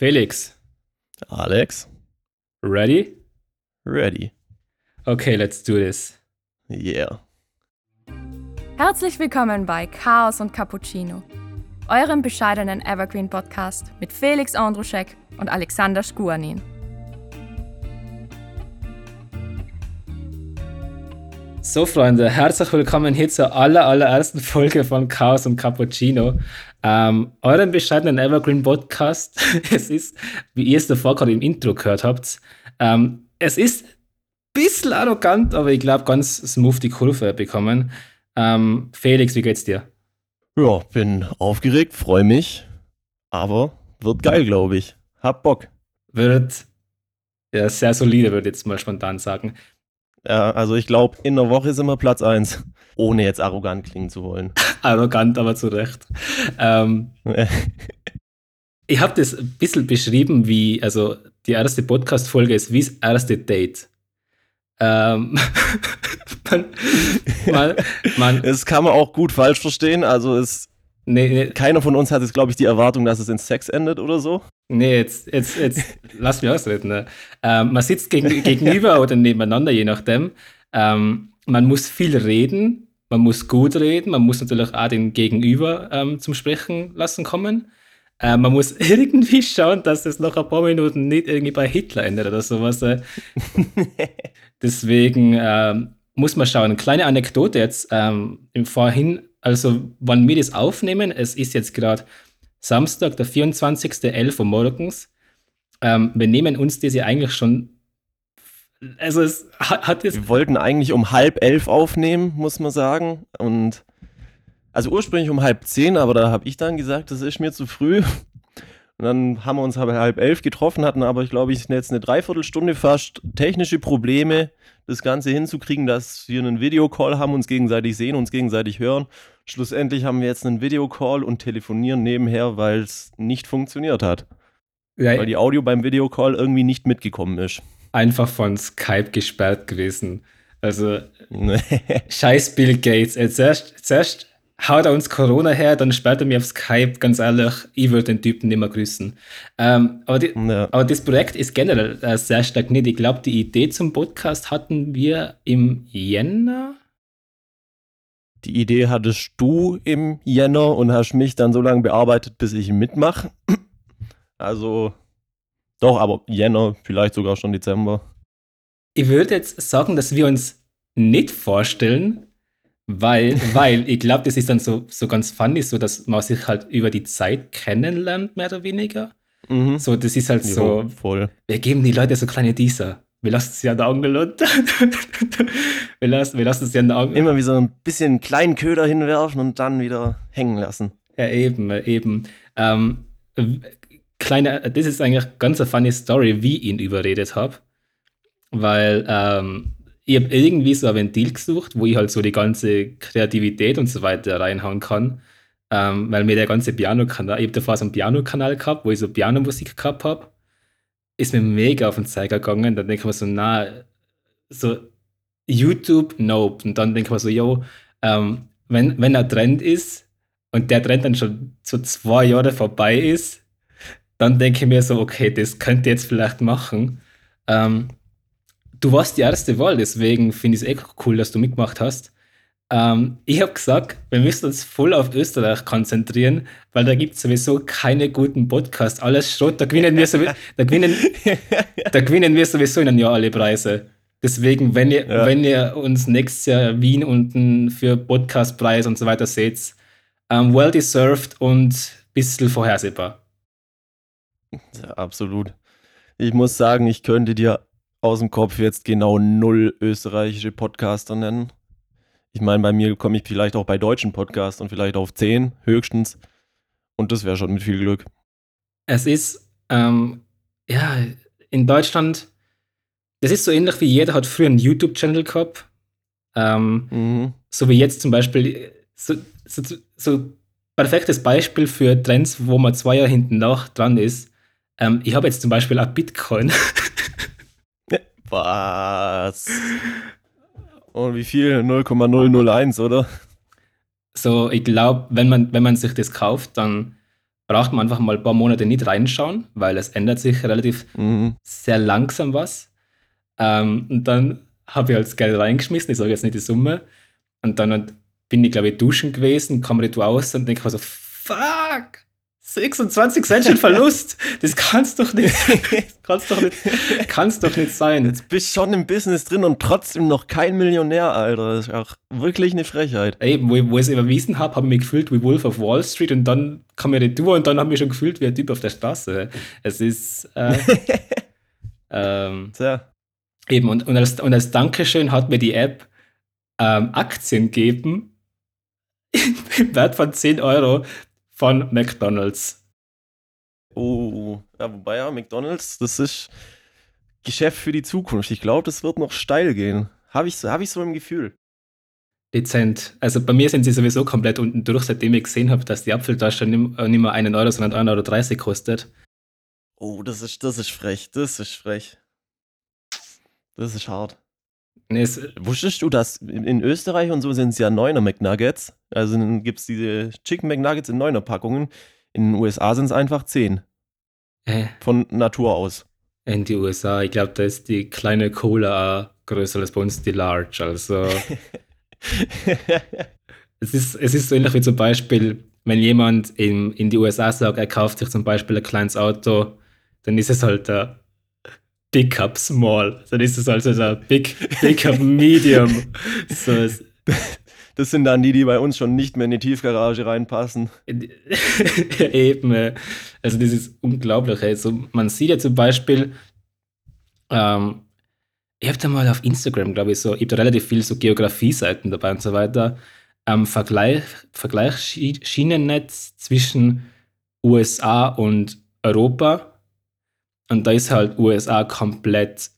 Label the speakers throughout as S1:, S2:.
S1: Felix.
S2: Alex.
S1: Ready?
S2: Ready.
S1: Okay, let's do this.
S2: Yeah.
S3: Herzlich willkommen bei Chaos und Cappuccino, eurem bescheidenen Evergreen Podcast mit Felix Andruschek und Alexander Skuanin.
S1: So, Freunde, herzlich willkommen hier zur aller, allerersten Folge von Chaos und Cappuccino, ähm, eurem bescheidenen Evergreen Podcast. es ist, wie ihr es davor gerade im Intro gehört habt, ähm, es ist ein bisschen arrogant, aber ich glaube, ganz smooth die Kurve bekommen. Ähm, Felix, wie geht's dir?
S2: Ja, bin aufgeregt, freue mich, aber wird geil, glaube ich. Hab Bock.
S1: Wird ja, sehr solide, würde ich jetzt mal spontan sagen.
S2: Ja, also ich glaube, in der Woche sind wir Platz 1, ohne jetzt arrogant klingen zu wollen.
S1: arrogant, aber zu Recht. Ähm, ich habe das ein bisschen beschrieben, wie, also die erste Podcast-Folge ist wie das erste Date. Ähm,
S2: man, man, man, das kann man auch gut falsch verstehen. Also es, nee, nee. keiner von uns hat jetzt, glaube ich, die Erwartung, dass es in Sex endet oder so.
S1: Nee, jetzt, jetzt, jetzt lass mich ausreden. Ne? Ähm, man sitzt gegen, gegenüber oder nebeneinander, je nachdem. Ähm, man muss viel reden, man muss gut reden, man muss natürlich auch den Gegenüber ähm, zum Sprechen lassen kommen. Äh, man muss irgendwie schauen, dass es nach ein paar Minuten nicht irgendwie bei Hitler endet oder sowas. Äh. Deswegen äh, muss man schauen. Eine kleine Anekdote jetzt ähm, im Vorhin, also wann wir das aufnehmen, es ist jetzt gerade Samstag, der 24.11 Uhr morgens. Ähm, wir nehmen uns das ja eigentlich schon. Also es hat, hat
S2: Wir wollten eigentlich um halb elf aufnehmen, muss man sagen. Und also ursprünglich um halb zehn, aber da habe ich dann gesagt, das ist mir zu früh. Und dann haben wir uns halb elf getroffen, hatten aber, ich glaube, ich jetzt eine Dreiviertelstunde fast technische Probleme, das Ganze hinzukriegen, dass wir einen Videocall haben, uns gegenseitig sehen, uns gegenseitig hören. Schlussendlich haben wir jetzt einen Videocall und telefonieren nebenher, weil es nicht funktioniert hat. Ja, weil die Audio beim Videocall irgendwie nicht mitgekommen ist.
S1: Einfach von Skype gesperrt gewesen. Also, scheiß Bill Gates. Zuerst, zuerst haut er uns Corona her, dann sperrt er mir auf Skype, ganz ehrlich, ich würde den Typen nicht mehr grüßen. Ähm, aber, die, ja. aber, das Projekt ist generell äh, sehr stagniert. Ich glaube, die Idee zum Podcast hatten wir im Jänner.
S2: Die Idee hattest du im Jänner und hast mich dann so lange bearbeitet, bis ich mitmache. Also, doch, aber Jänner, vielleicht sogar schon Dezember.
S1: Ich würde jetzt sagen, dass wir uns nicht vorstellen, weil, weil ich glaube, das ist dann so, so ganz funny, so dass man sich halt über die Zeit kennenlernt, mehr oder weniger. Mhm. So, das ist halt ja, so.
S2: Voll.
S1: Wir geben die Leute so kleine Teaser. Wir lassen sie an der Angel und wir, lassen, wir lassen sie an der Angel.
S2: Immer wie so ein bisschen kleinen Köder hinwerfen und dann wieder hängen lassen.
S1: Ja, eben, eben. Ähm, kleine, das ist eigentlich ganz eine funny Story, wie ich ihn überredet habe. Weil ähm, ich habe irgendwie so ein Ventil gesucht, wo ich halt so die ganze Kreativität und so weiter reinhauen kann. Ähm, weil mir der ganze Piano-Kanal, ich habe davor so einen Piano-Kanal gehabt, wo ich so Pianomusik gehabt habe. Ist mir mega auf den Zeiger gegangen. Dann denke ich mir so, na, so YouTube, nope. Und dann denke ich mir so, yo, ähm, wenn, wenn ein Trend ist und der Trend dann schon so zwei Jahre vorbei ist, dann denke ich mir so, okay, das könnte jetzt vielleicht machen. Ähm, du warst die erste Wahl, deswegen finde ich es echt cool, dass du mitgemacht hast. Ähm, ich habe gesagt, wir müssen uns voll auf Österreich konzentrieren, weil da gibt es sowieso keine guten Podcasts. Alles Schrott, da gewinnen, wir sowieso, da, gewinnen, da gewinnen wir sowieso in einem Jahr alle Preise. Deswegen, wenn ihr, ja. wenn ihr uns nächstes Jahr Wien unten für Podcastpreis und so weiter seht, ähm, well deserved und ein bisschen vorhersehbar.
S2: Ja, absolut. Ich muss sagen, ich könnte dir aus dem Kopf jetzt genau null österreichische Podcaster nennen. Ich meine, bei mir komme ich vielleicht auch bei deutschen Podcastern vielleicht auf zehn höchstens. Und das wäre schon mit viel Glück.
S1: Es ist, ähm, ja, in Deutschland, das ist so ähnlich wie jeder hat früher einen YouTube-Channel gehabt. Ähm, mhm. So wie jetzt zum Beispiel, so, so, so, perfektes Beispiel für Trends, wo man zwei Jahre hinten nach dran ist. Ähm, ich habe jetzt zum Beispiel auch Bitcoin.
S2: Was? Und wie viel? 0,001, oder?
S1: So, ich glaube, wenn man, wenn man sich das kauft, dann braucht man einfach mal ein paar Monate nicht reinschauen, weil es ändert sich relativ
S2: Mhm.
S1: sehr langsam was. Ähm, und dann habe ich halt das Geld reingeschmissen, ich sage jetzt nicht die Summe. Und dann bin ich, glaube ich, duschen gewesen, komme nicht raus und denke mir so, fuck, 26 Cent schon Verlust. Das kann's doch nicht, kann's doch nicht, kann's doch nicht sein.
S2: Jetzt bist schon im Business drin und trotzdem noch kein Millionär, Alter. Das ist auch wirklich eine Frechheit.
S1: Ey, wo, ich- wo ich es überwiesen habe, habe ich mich gefühlt wie Wolf of Wall Street und dann kam mir die Tour und dann habe ich mich schon gefühlt wie ein Typ auf der Straße. Es ist äh, ähm,
S2: Tja.
S1: eben und, und, als, und als Dankeschön hat mir die App ähm, Aktien gegeben im Wert von 10 Euro von McDonalds.
S2: Oh, ja, wobei ja, McDonalds, das ist Geschäft für die Zukunft. Ich glaube, das wird noch steil gehen. Habe ich, so- hab ich so im Gefühl.
S1: Dezent. Also bei mir sind sie sowieso komplett unten durch, seitdem ich gesehen habe, dass die Apfeltasche nicht, äh, nicht mehr einen Euro, sondern 1,30 Euro kostet.
S2: Oh, das ist, das ist frech. Das ist frech. Das ist hart.
S1: Nee, es,
S2: Wusstest du, dass in Österreich und so sind es ja Neuner McNuggets? Also dann gibt es diese Chicken McNuggets in Neuner Packungen. In den USA sind es einfach 10.
S1: äh,
S2: Von Natur aus.
S1: in die USA, ich glaube, da ist die kleine Cola größer als bei uns die Large. Also es ist, es ist so ähnlich wie zum Beispiel, wenn jemand in, in die USA sagt, er kauft sich zum Beispiel ein kleines Auto, dann ist es halt der Pickup Small. Dann ist es also der Big, Pickup Medium. So, es,
S2: Das sind dann die, die bei uns schon nicht mehr in die Tiefgarage reinpassen.
S1: Eben, äh, also das ist unglaublich. Also man sieht ja zum Beispiel, ähm, ich habe da mal auf Instagram, glaube ich, so, ich habe da relativ viel so Geografie-Seiten dabei und so weiter, ähm, Vergleich, Vergleichsschienennetz zwischen USA und Europa. Und da ist halt USA komplett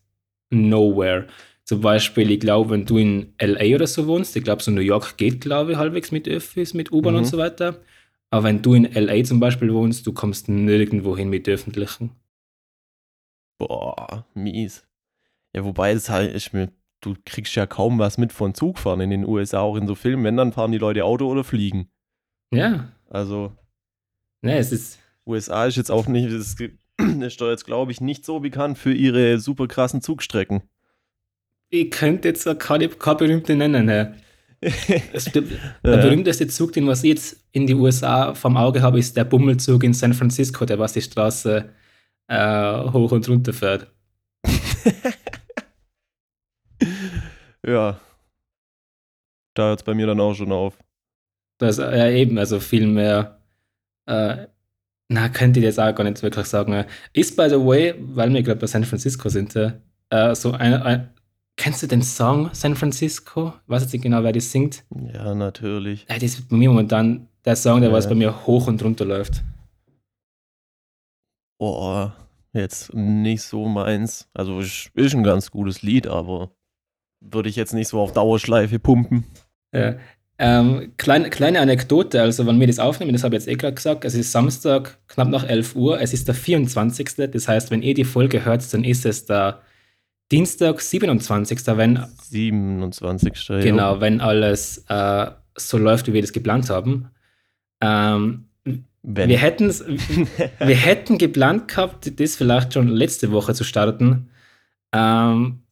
S1: nowhere. Zum Beispiel, ich glaube, wenn du in LA oder so wohnst, ich glaube, so New York geht, glaube ich, halbwegs mit Öffis, mit U-Bahn
S2: Mhm.
S1: und so weiter. Aber wenn du in LA zum Beispiel wohnst, du kommst nirgendwo hin mit Öffentlichen.
S2: Boah, mies. Ja, wobei das halt ist mir, du kriegst ja kaum was mit von Zugfahren in den USA, auch in so Filmen. Wenn, dann fahren die Leute Auto oder fliegen.
S1: Ja,
S2: Also,
S1: ne, es ist,
S2: USA ist jetzt auch nicht, das ist doch jetzt, glaube ich, nicht so bekannt für ihre super krassen Zugstrecken.
S1: Ich könnte jetzt auch keine, keine berühmte nennen. Ja. Es, der, der
S2: Ja.
S1: berühmteste Zug, den was ich jetzt in die USA vom Auge habe, ist der Bummelzug in San Francisco, der was die Straße äh, hoch und runter fährt.
S2: ja. Da hört es bei mir dann auch schon auf.
S1: Das, ja, eben, also viel mehr. Äh, na, könnte ich jetzt auch gar nicht wirklich sagen. Ist, by the way, weil wir gerade bei San Francisco sind, äh, so ein, ein. Kennst du den Song San Francisco? Weiß jetzt nicht genau, wer das singt.
S2: Ja, natürlich.
S1: Das ist bei mir momentan der Song, der
S2: Ja.
S1: was bei mir hoch und runter läuft.
S2: Boah, jetzt nicht so meins. Also, ist, ein ganz gutes Lied, aber würde ich jetzt nicht so auf Dauerschleife pumpen.
S1: Ja. Ähm, kleine, kleine Anekdote, also wenn wir das aufnehmen, das habe ich jetzt eh gerade gesagt, es ist Samstag, knapp nach 11 Uhr, es ist der 24. Das heißt, wenn ihr die Folge hört, dann ist es der Dienstag, 27. Wenn,
S2: 27. ja.
S1: genau, wenn alles äh, so läuft, wie wir das geplant haben. Ähm,
S2: Wenn.
S1: wir, hätten's, wir hätten geplant gehabt, das vielleicht schon letzte Woche zu starten. Ähm,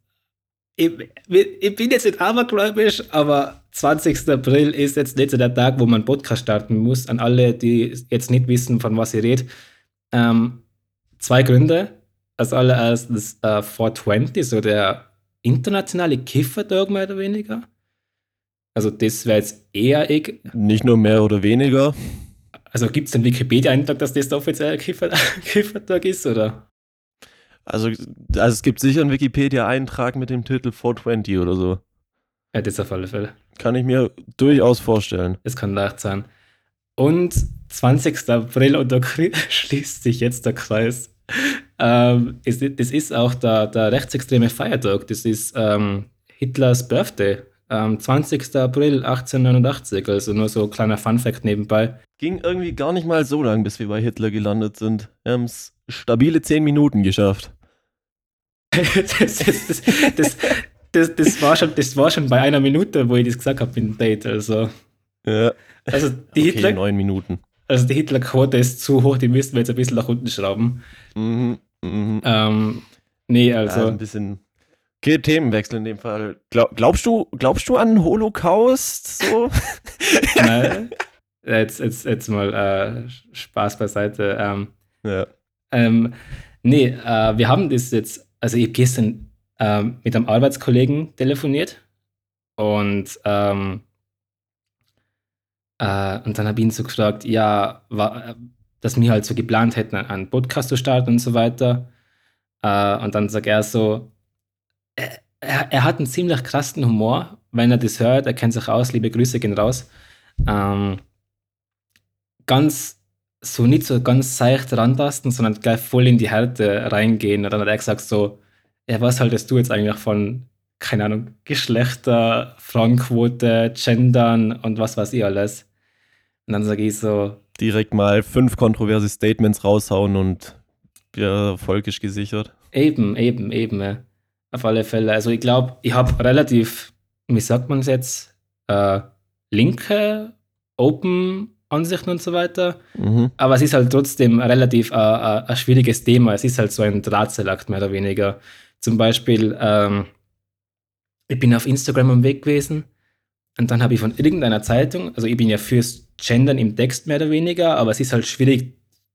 S1: ich, ich bin jetzt nicht abergläubisch, aber 20. April ist jetzt letzter der Tag, wo man Podcast starten muss. An alle, die jetzt nicht wissen, von was ich rede. Ähm, zwei Gründe. Als allererstes äh, 420, so der internationale Kiffertag mehr oder weniger. Also das wäre jetzt eher ich.
S2: Nicht nur mehr oder weniger.
S1: Also gibt es einen Wikipedia-Eintrag, dass das der offizielle Kiffer Kiffertag ist, oder?
S2: Also, also es gibt sicher einen Wikipedia-Eintrag mit dem Titel 420 oder so.
S1: Ja, das auf alle Fälle.
S2: Kann ich mir durchaus vorstellen.
S1: Das kann leicht sein. Und 20. April, und da schließt sich jetzt der Kreis. Ähm, ist, das ist auch der, der rechtsextreme Feiertag. Das ist ähm, Hitlers Birthday. Ähm, 20. April 1889. Also nur so ein kleiner Fun-Fact nebenbei.
S2: Ging irgendwie gar nicht mal so lang, bis wir bei Hitler gelandet sind. Wir haben es stabile 10 Minuten geschafft.
S1: das, das, das, das, das, war schon, das war schon bei einer Minute, wo ich das gesagt habe im Date. Also,
S2: Ja.
S1: also die
S2: Okay,
S1: Hitler,
S2: 9 Minuten.
S1: also die Hitlerquote ist zu hoch, die müssten wir jetzt ein bisschen nach unten schrauben.
S2: Mhm. Mhm.
S1: Ähm, nee,
S2: Also
S1: also
S2: ein bisschen. Okay, Themenwechsel in dem Fall. Glaub, glaubst du, glaubst du an Holocaust? So?
S1: Nein. jetzt, jetzt, jetzt mal äh, Spaß beiseite. Ähm,
S2: ja.
S1: ähm, nee, äh, wir haben das jetzt, also ich habe gestern ähm, mit einem Arbeitskollegen telefoniert und, ähm, äh, und dann habe ich ihn so gefragt, ja, war, dass wir halt so geplant hätten, einen Podcast zu starten und so weiter. Äh, und dann sagt er so, er, er, er hat einen ziemlich krassen Humor, wenn er das hört, er kennt sich aus, liebe Grüße gehen raus. Ähm, ganz, so nicht so ganz seicht rantasten, sondern gleich voll in die Härte reingehen. Und dann hat er gesagt so, ja, was haltest du jetzt eigentlich von, keine Ahnung, Geschlechter, Frauenquote, Gendern und was weiß ich alles. Und dann sage ich so,
S2: Direkt mal fünf kontroverse Statements raushauen und ja, ist gesichert.
S1: Eben, eben, eben. Ja. Auf alle Fälle. Also ich glaube, ich habe relativ, wie sagt man es jetzt, äh, linke, open Ansichten und so weiter.
S2: Mhm.
S1: Aber es ist halt trotzdem relativ äh, äh, ein schwieriges Thema. Es ist halt so ein Drahtseilakt, mehr oder weniger. Zum Beispiel, ähm, ich bin auf Instagram am Weg gewesen und dann habe ich von irgendeiner Zeitung, also ich bin ja fürs Gendern im Text mehr oder weniger, aber es ist halt schwierig,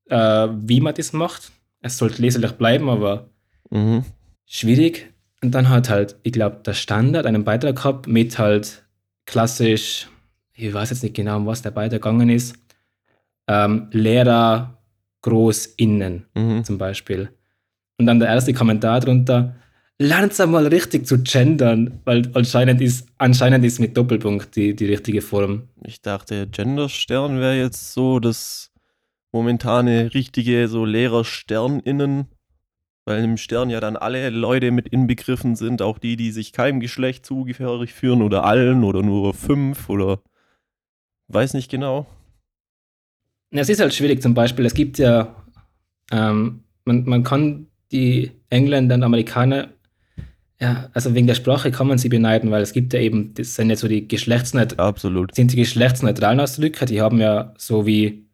S1: äh, wie man das macht. Es sollte leserlich bleiben, aber
S2: Mhm.
S1: schwierig. Und dann hat halt, ich glaube, der Standard einen Beitrag gehabt mit halt klassisch, ich weiß jetzt nicht genau, um was der Beitrag gegangen ist, ähm, Lehrer GroßInnen
S2: Mhm.
S1: zum Beispiel. Und dann der erste Kommentar drunter, lernt einmal richtig zu gendern, weil anscheinend ist, anscheinend ist mit Doppelpunkt die, die richtige Form.
S2: Ich dachte, Genderstern wäre jetzt so das momentane richtige so LehrersternInnen, weil im Stern ja dann alle Leute mit inbegriffen sind, auch die, die sich keinem Geschlecht zugehörig führen oder allen oder nur fünf oder weiß nicht genau.
S1: Es ist halt schwierig zum Beispiel, es gibt ja, ähm, man, man kann die Engländer und Amerikaner, ja, also wegen der Sprache kann man sie beneiden, weil es gibt ja eben, das sind ja so die Geschlechtsneut
S2: Absolut.
S1: sind die geschlechtsneutralen Ausdrücke, die haben ja so wie,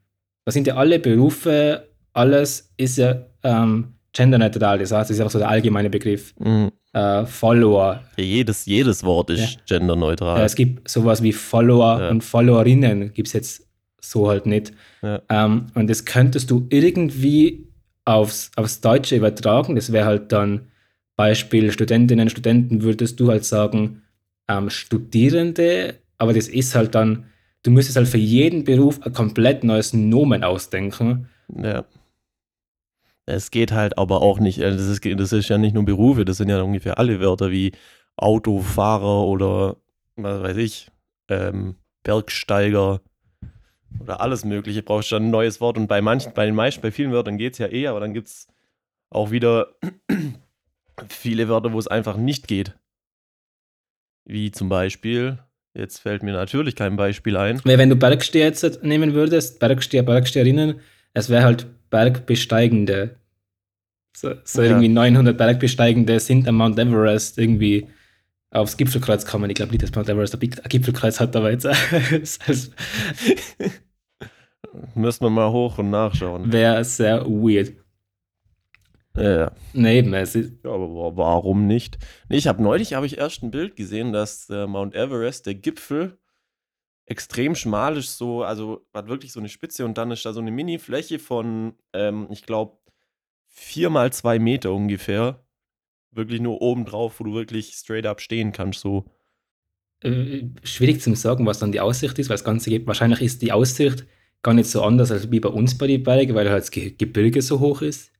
S1: das sind ja alle Berufe, alles ist ja ähm, genderneutral, das heißt, das ist einfach so der allgemeine Begriff.
S2: Mhm.
S1: Äh, Follower.
S2: Ja, jedes, jedes Wort ist genderneutral.
S1: Äh, es gibt sowas wie Follower
S2: Ja.
S1: und Followerinnen, gibt es jetzt so halt nicht.
S2: Ja.
S1: Ähm, und das könntest du irgendwie aufs, aufs Deutsche übertragen, das wäre halt dann Beispiel Studentinnen, Studenten, würdest du halt sagen, ähm, Studierende, aber das ist halt dann, du müsstest halt für jeden Beruf ein komplett neues Nomen ausdenken.
S2: Ja. Es geht halt aber auch nicht, äh, das ist, das ist ja nicht nur Berufe, das sind ja ungefähr alle Wörter wie Autofahrer oder was weiß ich, ähm, Bergsteiger oder alles Mögliche. Brauchst du dann ein neues Wort und bei manchen, bei den meisten, bei vielen Wörtern geht es ja eh, aber dann gibt es auch wieder viele Wörter, wo es einfach nicht geht. Wie zum Beispiel, jetzt fällt mir natürlich kein Beispiel ein.
S1: Weil wenn du Bergsteher jetzt nehmen würdest, Bergsteher, Bergsteherinnen, es wäre halt Bergbesteigende. So, so
S2: Ja.
S1: irgendwie 900 Bergbesteigende sind am Mount Everest irgendwie aufs Gipfelkreuz kommen. Ich glaube nicht, dass Mount Everest ein Gipfelkreuz hat, aber jetzt
S2: Müssen wir mal hoch und nachschauen.
S1: wäre sehr weird.
S2: Ja.
S1: Nee, ist,
S2: Ja, aber wa- warum nicht? Nee, ich habe neulich habe ich erst ein Bild gesehen, dass äh, Mount Everest, der Gipfel, extrem schmal ist, so, also hat wirklich so eine Spitze und dann ist da so eine Mini-Fläche von, ähm, ich glaube, vier mal zwei Meter ungefähr. Wirklich nur oben drauf, wo du wirklich straight up stehen kannst, so.
S1: äh, schwierig zu sagen, was dann die Aussicht ist, weil das Ganze gibt. Wahrscheinlich ist die Aussicht gar nicht so anders als wie bei uns bei den Bergen, weil halt das Ge Gebirge so hoch ist.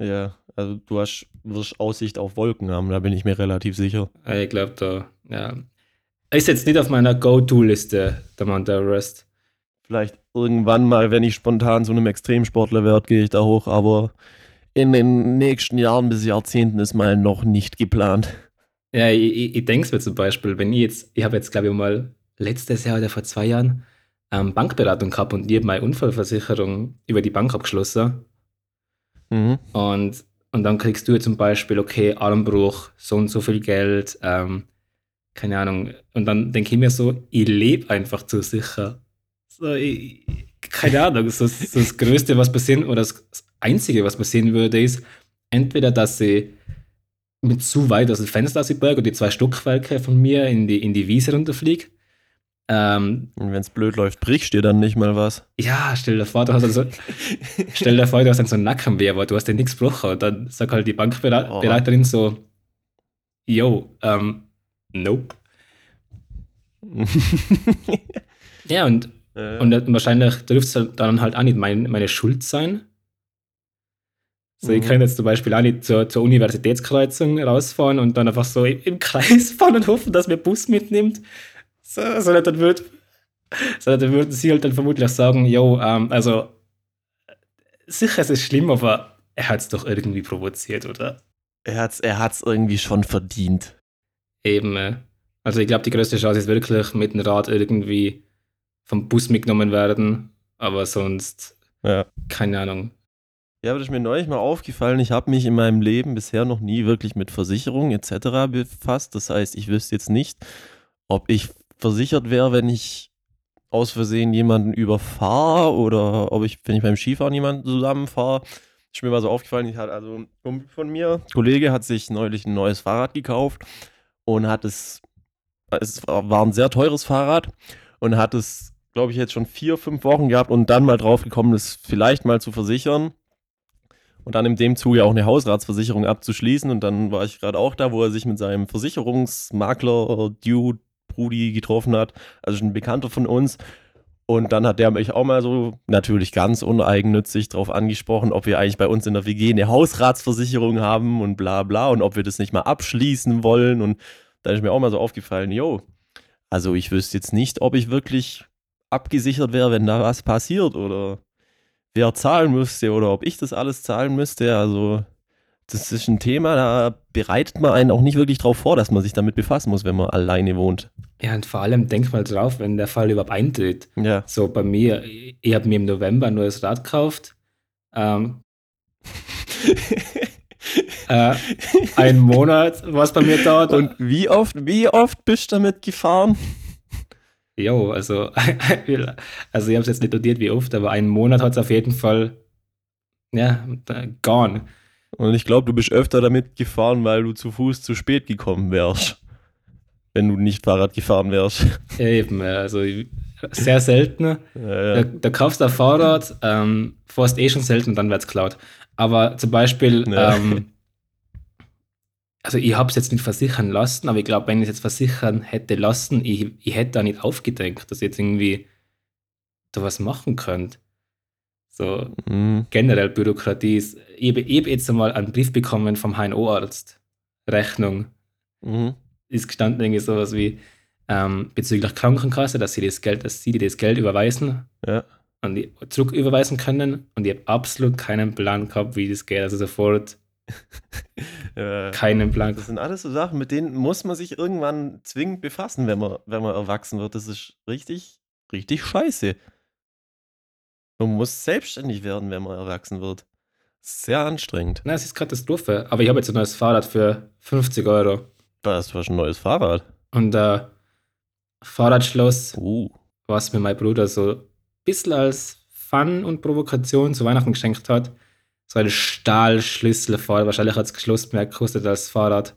S2: Ja, also du hast, wirst Aussicht auf Wolken haben, da bin ich mir relativ sicher.
S1: Ich glaube, da, ja. Ist jetzt nicht auf meiner Go-To-Liste, der Mount Everest.
S2: Vielleicht irgendwann mal, wenn ich spontan zu einem Extremsportler werde, gehe ich da hoch, aber in den nächsten Jahren bis Jahrzehnten ist mal noch nicht geplant.
S1: Ja, ich, ich, ich denke es mir zum Beispiel, wenn ich jetzt, ich habe jetzt, glaube ich, mal letztes Jahr oder vor zwei Jahren ähm, Bankberatung gehabt und ich habe meine Unfallversicherung über die Bank abgeschlossen.
S2: Mhm.
S1: Und, und dann kriegst du zum Beispiel, okay, Armbruch, so und so viel Geld, ähm, keine Ahnung. Und dann denke ich mir so, ich lebe einfach zu sicher. So, ich, keine Ahnung, so, so das Größte, was passieren, oder das Einzige, was passieren würde, ist entweder, dass sie mit zu weit aus dem Fenster aus und die zwei Stockwerke von mir in die, in die Wiese runterfliegt.
S2: Ähm, und wenn es blöd läuft, brichst dir dann nicht mal was.
S1: Ja, stell dir vor, du hast also, stell dir vor, du hast dann so einen Nackenweh, aber du hast dir nichts gebrochen. Und dann sagt halt die Bankberaterin oh. so, yo, ähm, nope. ja, und, ja. und wahrscheinlich dürfte es dann halt auch nicht mein, meine Schuld sein. So, mhm. ich kann jetzt zum Beispiel auch nicht zur, zur Universitätskreuzung rausfahren und dann einfach so im, im Kreis fahren und hoffen, dass mir Bus mitnimmt. So, sondern dann, würd, sondern dann würden sie halt dann vermutlich sagen, yo, ähm, also sicher es ist schlimm, aber er hat es doch irgendwie provoziert, oder?
S2: Er hat es er hat's irgendwie schon verdient.
S1: Eben. Äh, also ich glaube, die größte Chance ist wirklich mit dem Rad irgendwie vom Bus mitgenommen werden, aber sonst ja. keine Ahnung.
S2: Ja, aber das ist mir neulich mal aufgefallen. Ich habe mich in meinem Leben bisher noch nie wirklich mit Versicherungen etc. befasst. Das heißt, ich wüsste jetzt nicht, ob ich versichert wäre, wenn ich aus Versehen jemanden überfahre oder ob ich, wenn ich beim Skifahren jemanden zusammenfahre. Ist mir mal so aufgefallen, ich hatte also ein Kumpel von mir, Kollege hat sich neulich ein neues Fahrrad gekauft und hat es, es war ein sehr teures Fahrrad und hat es, glaube ich, jetzt schon vier, fünf Wochen gehabt und dann mal drauf gekommen, es vielleicht mal zu versichern und dann in dem Zuge auch eine Hausratsversicherung abzuschließen. Und dann war ich gerade auch da, wo er sich mit seinem Versicherungsmakler Dude Brudi getroffen hat, also schon ein Bekannter von uns. Und dann hat der mich auch mal so natürlich ganz uneigennützig darauf angesprochen, ob wir eigentlich bei uns in der WG eine Hausratsversicherung haben und bla bla und ob wir das nicht mal abschließen wollen. Und da ist mir auch mal so aufgefallen, yo, also ich wüsste jetzt nicht, ob ich wirklich abgesichert wäre, wenn da was passiert oder wer zahlen müsste oder ob ich das alles zahlen müsste. Also das ist ein Thema, da bereitet man einen auch nicht wirklich darauf vor, dass man sich damit befassen muss, wenn man alleine wohnt.
S1: Ja, und vor allem denk mal drauf, wenn der Fall überhaupt eintritt.
S2: Ja.
S1: So bei mir, ich habe mir im November ein neues Rad gekauft. Ähm, äh, ein Monat, was bei mir dauert.
S2: Und wie oft, wie oft bist du damit gefahren?
S1: Jo, also, also ich habe es jetzt nicht notiert, wie oft, aber einen Monat hat es auf jeden Fall, ja, gone.
S2: Und ich glaube, du bist öfter damit gefahren, weil du zu Fuß zu spät gekommen wärst. Wenn du nicht Fahrrad gefahren wärst.
S1: Eben, also sehr selten. Ja, ja. Da, kaufst du ein Fahrrad, ähm, fährst eh schon selten, dann wird es klaut. Aber zum Beispiel, ja. ähm, also ich habe es jetzt nicht versichern lassen, aber ich glaube, wenn ich es jetzt versichern hätte lassen, ich, ich hätte da nicht aufgedenkt, dass ich jetzt irgendwie da was machen könnte. So mhm. generell Bürokratie ist. Ich habe jetzt einmal einen Brief bekommen vom HNO-Arzt. Rechnung. Mhm. Ist gestanden irgendwie sowas wie ähm, bezüglich Krankenkasse, dass sie das Geld, dass sie das Geld überweisen
S2: ja.
S1: und die zurück überweisen können. Und ich habe absolut keinen Plan gehabt, wie das geht. Also sofort ja. keinen Plan.
S2: Das sind alles so Sachen, mit denen muss man sich irgendwann zwingend befassen, wenn man, wenn man erwachsen wird. Das ist richtig, richtig scheiße. Man muss selbstständig werden, wenn man erwachsen wird. Sehr anstrengend.
S1: Na, es ist Katastrophe. Aber ich habe jetzt ein neues Fahrrad für 50 Euro.
S2: Das war schon ein neues Fahrrad.
S1: Und äh, Fahrradschloss,
S2: uh.
S1: was mir mein Bruder so ein bisschen als Fun und Provokation zu Weihnachten geschenkt hat. So ein Stahlschlüssel vor. Wahrscheinlich hat es geschlossen mehr gekostet als Fahrrad.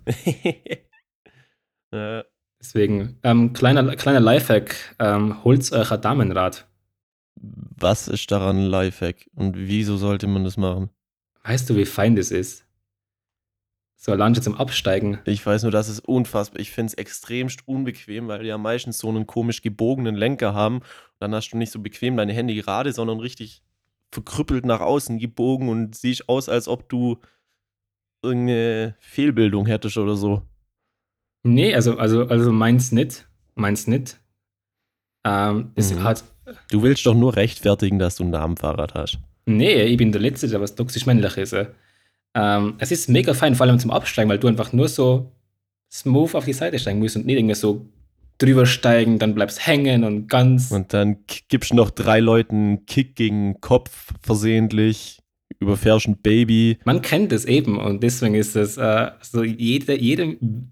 S1: Deswegen, ähm, kleiner, kleiner Lifehack: ähm, holt euch ein Damenrad.
S2: Was ist daran ein Lifehack und wieso sollte man das machen?
S1: Weißt du, wie fein das ist? So allein zum Absteigen.
S2: Ich weiß nur, dass es unfassbar. Ich finde es extremst unbequem, weil die ja meistens so einen komisch gebogenen Lenker haben. Und dann hast du nicht so bequem deine Hände gerade, sondern richtig verkrüppelt nach außen gebogen und siehst aus, als ob du irgendeine Fehlbildung hättest oder so.
S1: Nee, also, also, also meins nicht. Meins nicht. Ähm, es
S2: mhm. hat Du willst doch nur rechtfertigen, dass du ein Namenfahrrad hast.
S1: Nee, ich bin der Letzte, der was toxisch männlich ist. Ähm, es ist mega fein, vor allem zum Absteigen, weil du einfach nur so smooth auf die Seite steigen musst und nicht irgendwie so drüber steigen, dann bleibst hängen und ganz.
S2: Und dann gibst du noch drei Leuten einen Kick gegen den Kopf versehentlich, überfährst ein Baby.
S1: Man kennt es eben und deswegen ist es äh, so, jede, jedem,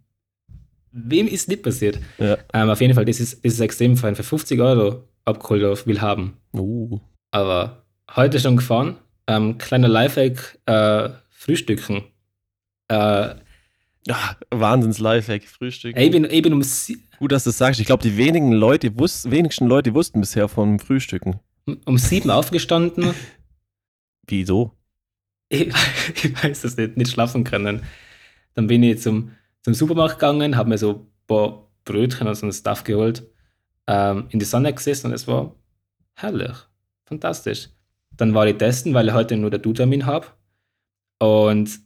S1: wem ist nicht passiert?
S2: Ja.
S1: Ähm, auf jeden Fall, das ist, das ist extrem fein. Für 50 Euro abgeholt auf will haben.
S2: Uh.
S1: Aber heute schon gefahren. Ähm, kleiner Lifehack, äh, Frühstücken. Äh,
S2: Ja, Wahnsinns Lifehack, Frühstück.
S1: ich, bin, ich bin um,
S2: Gut, dass du das sagst. Ich glaube, die wenigen Leute wus wenigsten Leute wussten bisher vom Frühstücken.
S1: um sieben aufgestanden.
S2: Wieso?
S1: Ich, ich weiß es nicht, nicht schlafen können. Dann bin ich zum, zum Supermarkt gegangen, habe mir so ein paar Brötchen und so ein Stuff geholt, ähm, in die Sonne gesessen und es war herrlich, fantastisch. Dann war ich testen, weil ich heute nur den Du-Termin habe und,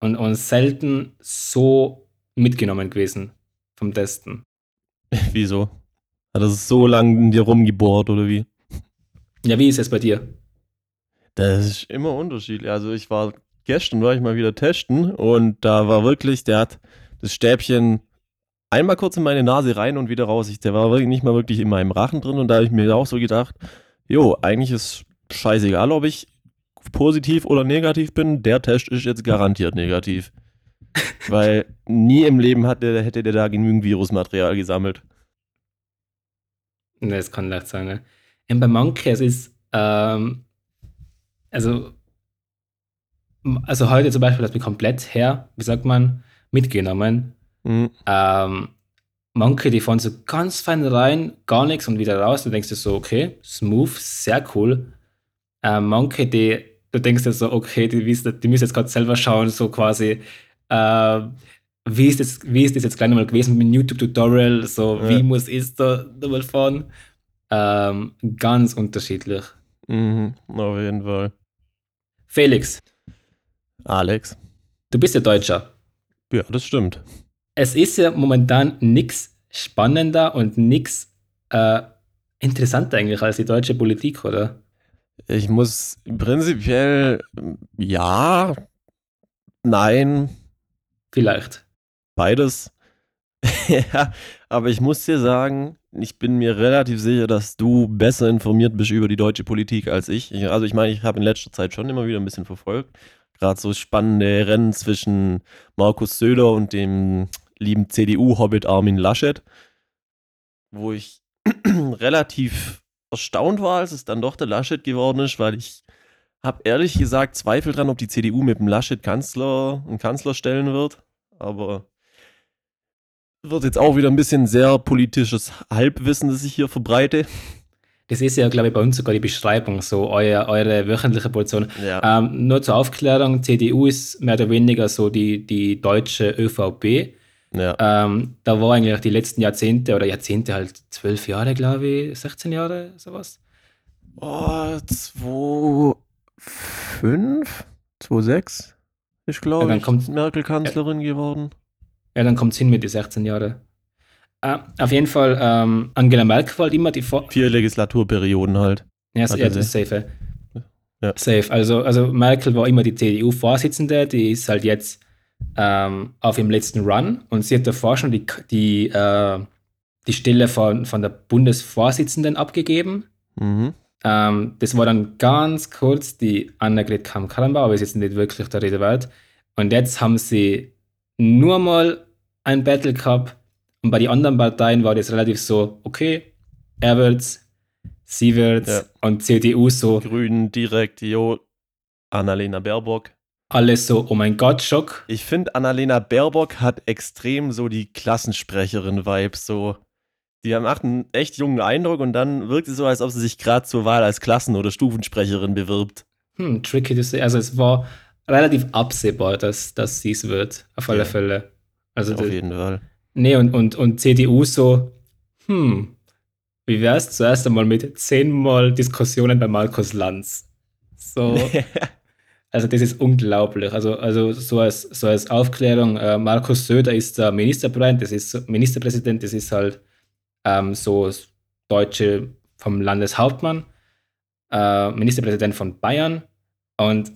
S1: und, und selten so mitgenommen gewesen vom Testen.
S2: Wieso? Hat das so lange in dir rumgebohrt oder wie?
S1: Ja, wie ist es bei dir?
S2: Das ist immer unterschiedlich. Also ich war gestern war ich mal wieder testen und da war wirklich, der hat das Stäbchen einmal kurz in meine Nase rein und wieder raus. Ich, der war wirklich nicht mal wirklich in meinem Rachen drin und da habe ich mir auch so gedacht, jo, eigentlich ist scheißegal, ob ich positiv oder negativ bin. Der Test ist jetzt garantiert negativ. Weil nie im Leben hat der, hätte der da genügend Virusmaterial gesammelt.
S1: Ne, das kann leicht sein. Ne? Und bei Monkey, es ist, ähm, also, also heute zum Beispiel, das mir komplett her, wie sagt man, mitgenommen.
S2: Mhm.
S1: Ähm, Monkey, die fahren so ganz fein rein, gar nichts und wieder raus. Du denkst dir so, okay, smooth, sehr cool. Ähm, Monkey, die, du denkst dir so, okay, die, wissen- die müssen jetzt gerade selber schauen, so quasi, äh, wie ist, das, wie ist das jetzt gleich nochmal gewesen mit dem YouTube-Tutorial, so,
S2: Ja.
S1: wie muss ich da nochmal fahren? Ähm, ganz unterschiedlich.
S2: Mhm. Auf jeden Fall.
S1: Felix,
S2: Alex.
S1: du bist ja Deutscher.
S2: Ja, das stimmt.
S1: Es ist ja momentan nichts spannender und nichts äh, interessanter eigentlich als die deutsche Politik, oder?
S2: Ich muss prinzipiell ja, nein,
S1: Vielleicht.
S2: beides. ja, aber ich muss dir sagen, ich bin mir relativ sicher, dass du besser informiert bist über die deutsche Politik als ich. ich also ich meine, ich habe in letzter Zeit schon immer wieder ein bisschen verfolgt. Gerade so spannende Rennen zwischen Markus Söder und dem lieben CDU-Hobbit Armin Laschet, wo ich relativ erstaunt war, als es dann doch der Laschet geworden ist, weil ich habe ehrlich gesagt Zweifel dran, ob die CDU mit dem Laschet Kanzler, einen Kanzler stellen wird. Aber wird jetzt auch wieder ein bisschen sehr politisches Halbwissen, das ich hier verbreite.
S1: Das ist ja, glaube ich, bei uns sogar die Beschreibung, so euer, eure wöchentliche Position.
S2: Ja.
S1: Ähm, nur zur Aufklärung, CDU ist mehr oder weniger so die, die deutsche ÖVP.
S2: Ja.
S1: Ähm, da war eigentlich die letzten Jahrzehnte oder Jahrzehnte halt zwölf Jahre, glaube ich, 16 Jahre, sowas.
S2: Oh, 2,5? 2,6? Ich
S1: Ja,
S2: glaube, ich
S1: kommt-
S2: Merkel Kanzlerin geworden.
S1: Ja, dann kommt es hin mit die 16 Jahre. Äh, auf jeden Fall, ähm, Angela Merkel war halt immer die Vor
S2: Vier Legislaturperioden halt.
S1: Ja, ja das ist safe.
S2: Ja.
S1: Safe. Also, also Merkel war immer die CDU-Vorsitzende, die ist halt jetzt ähm, auf ihrem letzten Run und sie hat davor schon die, die, äh, die Stelle von, von der Bundesvorsitzenden abgegeben.
S2: Mhm.
S1: Ähm, das war dann ganz kurz die Annegret Kamm-Karrenbauer, aber ist jetzt nicht wirklich der Rede wert. Und jetzt haben sie nur mal ein Battle gehabt und bei den anderen Parteien war das relativ so, okay, er wird's, sie wird's
S2: Ja.
S1: und CDU so,
S2: Grünen direkt, jo. Annalena Baerbock.
S1: Alles so, oh mein Gott, Schock.
S2: Ich finde, Annalena Baerbock hat extrem so die Klassensprecherin-Vibes. So. Die macht einen echt jungen Eindruck und dann wirkt sie so, als ob sie sich gerade zur Wahl als Klassen- oder Stufensprecherin bewirbt.
S1: Hm, tricky to say. Also es war relativ absehbar, dass, dass sie es wird, auf alle
S2: Ja.
S1: Fälle. Also
S2: Auf jeden Fall.
S1: Nee, und, und, und CDU so, hm, wie wär's zuerst einmal mit zehnmal Diskussionen bei Markus Lanz? So, also das ist unglaublich. Also, also so, als, so als Aufklärung, äh, Markus Söder ist der Ministerpräsident, das ist so- Ministerpräsident, das ist halt ähm, so Deutsche vom Landeshauptmann, äh, Ministerpräsident von Bayern. Und